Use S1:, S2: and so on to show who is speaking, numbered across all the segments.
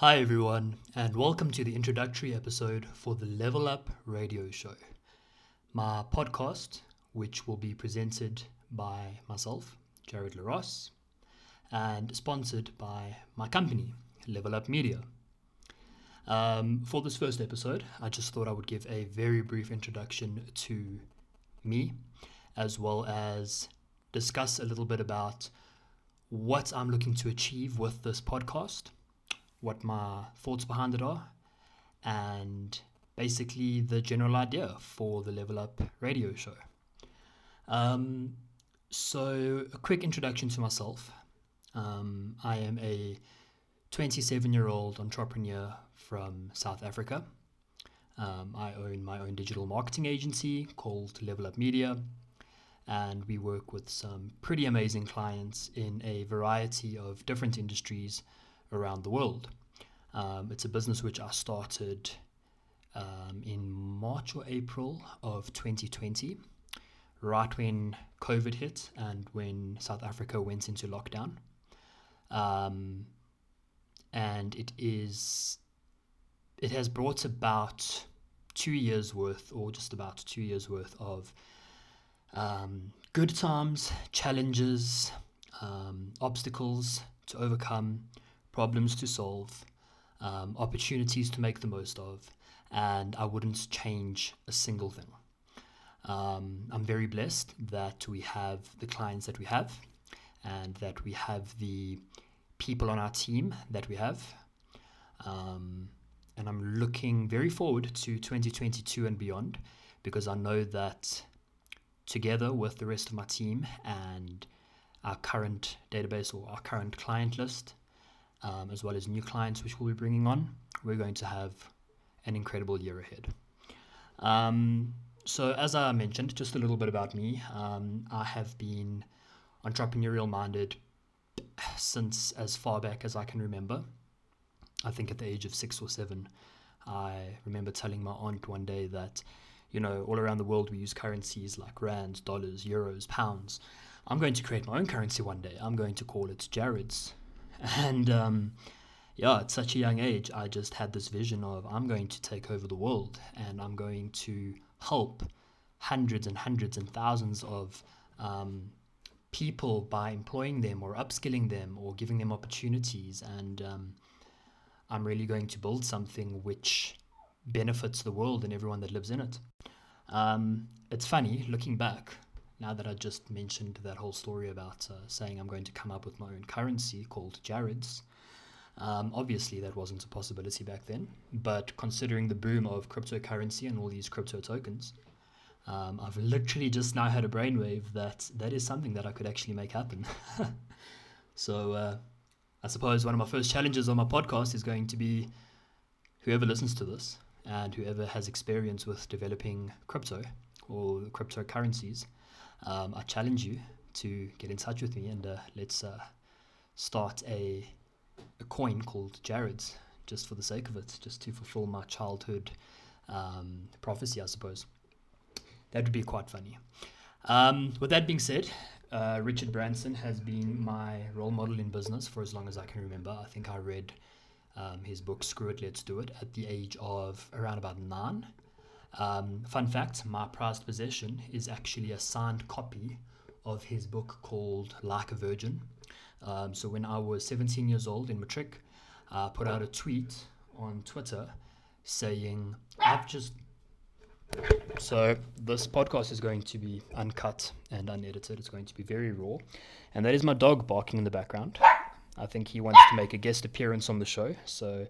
S1: Hi, everyone, and welcome to the introductory episode for the Level Up radio show. My podcast, which will be presented by myself, Jarred Laros, and sponsored by my company, Level Up Media. Um, for this first episode, I just thought I would give a very brief introduction to me, as well as discuss a little bit about what I'm looking to achieve with this podcast what my thoughts behind it are, and basically the general idea for the Level Up radio show. Um, so, a quick introduction to myself. Um, I am a 27 year old entrepreneur from South Africa. Um, I own my own digital marketing agency called Level Up Media, and we work with some pretty amazing clients in a variety of different industries around the world. Um, it's a business which I started um, in March or April of 2020, right when COVID hit and when South Africa went into lockdown. Um, and it is, it has brought about two years worth, or just about two years worth of um, good times, challenges, um, obstacles to overcome, problems to solve, um, opportunities to make the most of, and I wouldn't change a single thing. Um, I'm very blessed that we have the clients that we have and that we have the people on our team that we have. Um, and I'm looking very forward to 2022 and beyond because I know that together with the rest of my team and our current database or our current client list, um, as well as new clients which we'll be bringing on, we're going to have an incredible year ahead. Um, so, as I mentioned, just a little bit about me. Um, I have been entrepreneurial minded since as far back as I can remember. I think at the age of six or seven, I remember telling my aunt one day that, you know, all around the world we use currencies like rands, dollars, euros, pounds. I'm going to create my own currency one day. I'm going to call it Jarred's. And um, yeah, at such a young age, I just had this vision of I'm going to take over the world and I'm going to help hundreds and hundreds and thousands of um, people by employing them or upskilling them or giving them opportunities. And um, I'm really going to build something which benefits the world and everyone that lives in it. Um, it's funny looking back now that I just mentioned that whole story about uh, saying I'm going to come up with my own currency called Jarred's, um, obviously that wasn't a possibility back then. But considering the boom of cryptocurrency and all these crypto tokens, um, I've literally just now had a brainwave that that is something that I could actually make happen. so uh, I suppose one of my first challenges on my podcast is going to be whoever listens to this and whoever has experience with developing crypto or cryptocurrencies um, I challenge you to get in touch with me and uh, let's uh, start a, a coin called Jarred's just for the sake of it, just to fulfill my childhood um, prophecy, I suppose. That would be quite funny. Um, with that being said, uh, Richard Branson has been my role model in business for as long as I can remember. I think I read um, his book Screw It, Let's Do It at the age of around about nine. Um, fun fact my prized possession is actually a signed copy of his book called Like a Virgin. Um, so when I was 17 years old in matric, I put out a tweet on Twitter saying, I've just. So this podcast is going to be uncut and unedited. It's going to be very raw. And that is my dog barking in the background. I think he wants to make a guest appearance on the show. So,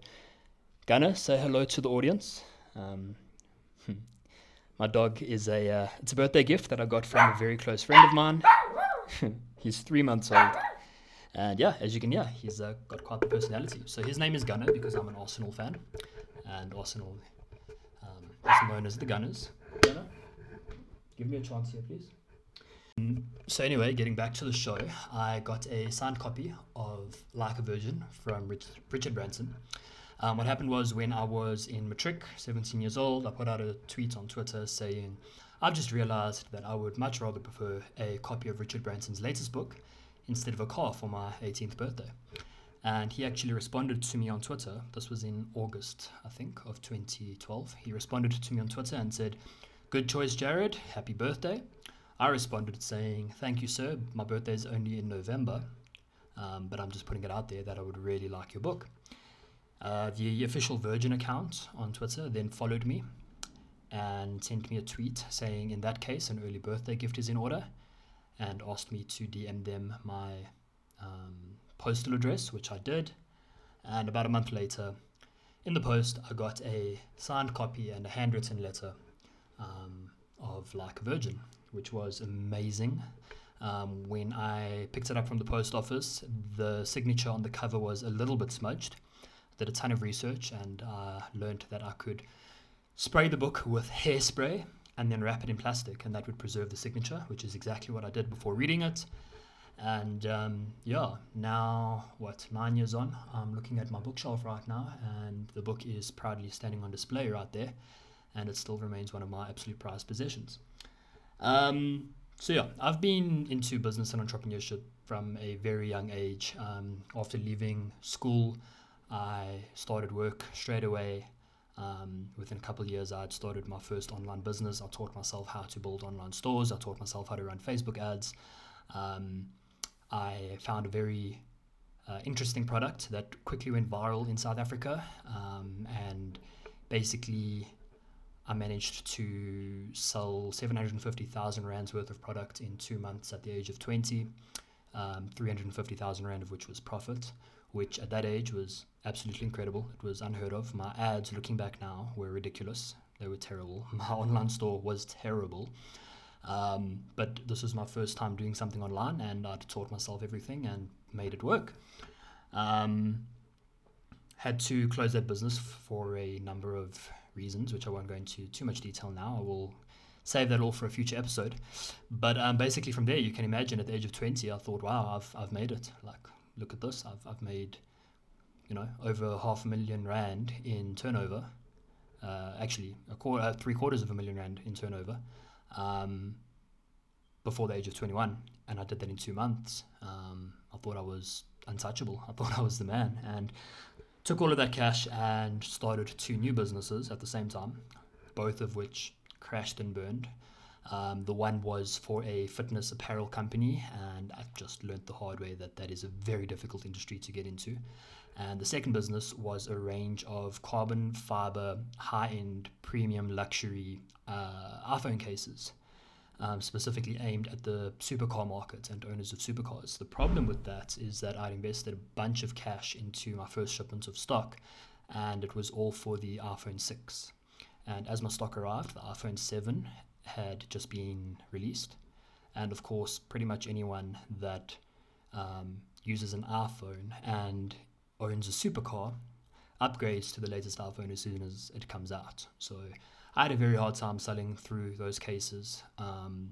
S1: Gunner, say hello to the audience. Um, my dog is a uh, it's a birthday gift that I got from a very close friend of mine. he's three months old, and yeah, as you can hear, he's uh, got quite the personality. So his name is Gunner because I'm an Arsenal fan, and Arsenal um, is known as the Gunners. Gunner, give me a chance here, please. Mm, so anyway, getting back to the show, I got a signed copy of Like a Virgin from Rich, Richard Branson. Um, what happened was when I was in matric, 17 years old, I put out a tweet on Twitter saying, I've just realized that I would much rather prefer a copy of Richard Branson's latest book instead of a car for my 18th birthday. And he actually responded to me on Twitter. This was in August, I think, of 2012. He responded to me on Twitter and said, Good choice, Jarred. Happy birthday. I responded saying, Thank you, sir. My birthday is only in November, um, but I'm just putting it out there that I would really like your book. Uh, the official Virgin account on Twitter then followed me and sent me a tweet saying, In that case, an early birthday gift is in order, and asked me to DM them my um, postal address, which I did. And about a month later, in the post, I got a signed copy and a handwritten letter um, of Like Virgin, which was amazing. Um, when I picked it up from the post office, the signature on the cover was a little bit smudged. Did a ton of research and uh, learned that I could spray the book with hairspray and then wrap it in plastic, and that would preserve the signature, which is exactly what I did before reading it. And um, yeah, now what, nine years on, I'm looking at my bookshelf right now, and the book is proudly standing on display right there, and it still remains one of my absolute prized possessions. Um, so yeah, I've been into business and entrepreneurship from a very young age. Um, after leaving school, I started work straight away. Um, within a couple of years, I had started my first online business. I taught myself how to build online stores. I taught myself how to run Facebook ads. Um, I found a very uh, interesting product that quickly went viral in South Africa. Um, and basically, I managed to sell 750,000 Rands worth of product in two months at the age of 20, um, 350,000 Rand of which was profit, which at that age was absolutely incredible. It was unheard of. My ads, looking back now, were ridiculous. They were terrible. My online store was terrible. Um, but this was my first time doing something online, and I taught myself everything and made it work. Um, had to close that business for a number of reasons, which I won't go into too much detail now. I will save that all for a future episode. But um, basically, from there, you can imagine at the age of 20, I thought, wow, I've, I've made it. Like, look at this. I've, I've made, you know, over half a million rand in turnover. Uh, actually, a quarter, uh, three quarters of a million rand in turnover um, before the age of 21, and I did that in two months. Um, I thought I was untouchable. I thought I was the man, and took all of that cash and started two new businesses at the same time, both of which crashed and burned. Um, the one was for a fitness apparel company, and I just learned the hard way that that is a very difficult industry to get into. And the second business was a range of carbon fiber, high end, premium luxury uh, iPhone cases, um, specifically aimed at the supercar market and owners of supercars. The problem with that is that I'd invested a bunch of cash into my first shipment of stock, and it was all for the iPhone 6. And as my stock arrived, the iPhone 7 had just been released. And of course, pretty much anyone that um, uses an iPhone and owns a supercar upgrades to the latest iPhone as soon as it comes out. So I had a very hard time selling through those cases. Um,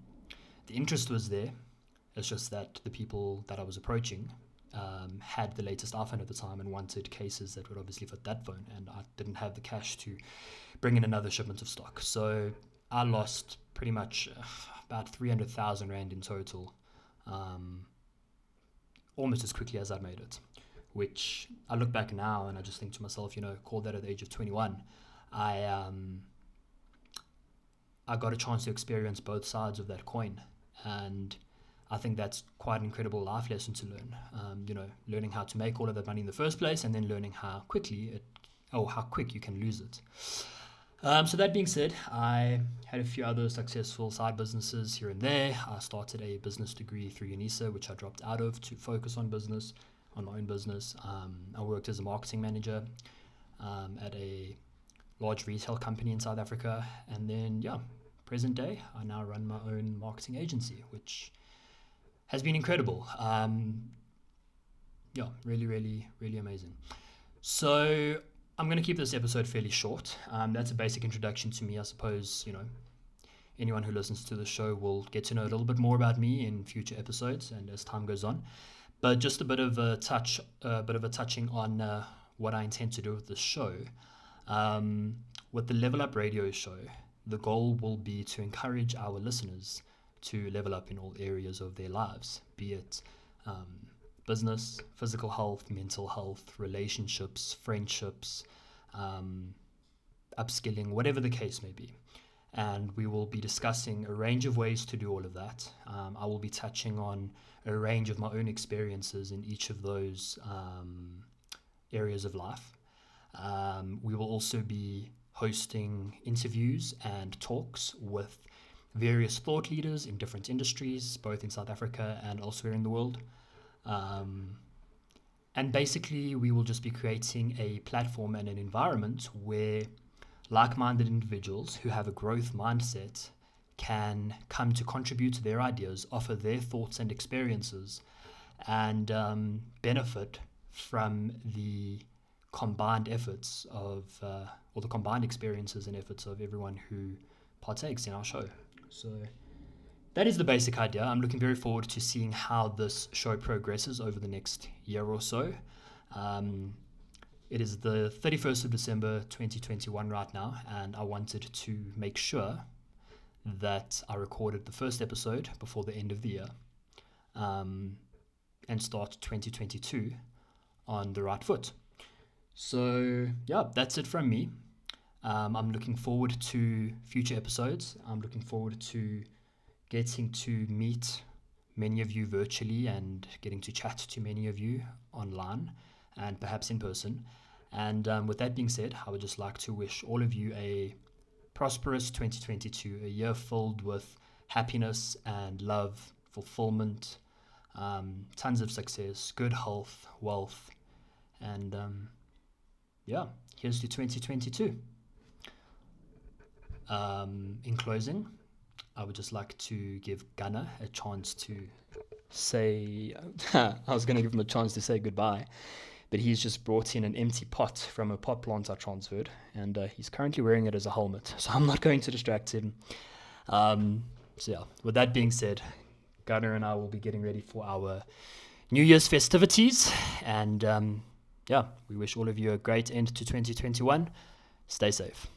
S1: the interest was there. It's just that the people that I was approaching um, had the latest iPhone at the time and wanted cases that would obviously fit that phone, and I didn't have the cash to bring in another shipment of stock. So I lost pretty much uh, about 300,000 Rand in total, um, almost as quickly as I'd made it. Which I look back now and I just think to myself, you know, called that at the age of 21. I um, I got a chance to experience both sides of that coin, and I think that's quite an incredible life lesson to learn. Um, you know, learning how to make all of that money in the first place, and then learning how quickly it, oh, how quick you can lose it. Um, so that being said, I had a few other successful side businesses here and there. I started a business degree through UNISA, which I dropped out of to focus on business, on my own business. Um, I worked as a marketing manager um, at a large retail company in South Africa, and then yeah, present day, I now run my own marketing agency, which has been incredible. Um, yeah, really, really, really amazing. So I'm going to keep this episode fairly short. Um, that's a basic introduction to me. I suppose, you know, anyone who listens to the show will get to know a little bit more about me in future episodes and as time goes on. But just a bit of a touch, a bit of a touching on uh, what I intend to do with the show. Um, with the Level Up Radio show, the goal will be to encourage our listeners to level up in all areas of their lives, be it um, business, physical health, mental health, relationships, friendships, um, upskilling, whatever the case may be. And we will be discussing a range of ways to do all of that. Um, I will be touching on a range of my own experiences in each of those um, areas of life. Um, we will also be hosting interviews and talks with various thought leaders in different industries, both in South Africa and elsewhere in the world. Um, and basically, we will just be creating a platform and an environment where like minded individuals who have a growth mindset can come to contribute their ideas, offer their thoughts and experiences, and um, benefit from the combined efforts of, uh, or the combined experiences and efforts of everyone who partakes in our show. So that is the basic idea. I'm looking very forward to seeing how this show progresses over the next year or so. Um, it is the 31st of December 2021 right now, and I wanted to make sure that I recorded the first episode before the end of the year um, and start 2022 on the right foot. So, yeah, that's it from me. Um, I'm looking forward to future episodes. I'm looking forward to getting to meet many of you virtually and getting to chat to many of you online and perhaps in person. And um, with that being said, I would just like to wish all of you a prosperous 2022, a year filled with happiness and love, fulfillment, um, tons of success, good health, wealth, and um, yeah, here's to 2022. Um, in closing, I would just like to give Gunner a chance to say. I was going to give him a chance to say goodbye, but he's just brought in an empty pot from a pot plant I transferred, and uh, he's currently wearing it as a helmet. So I'm not going to distract him. Um, so yeah, with that being said, Gunner and I will be getting ready for our New Year's festivities, and um, yeah, we wish all of you a great end to 2021. Stay safe.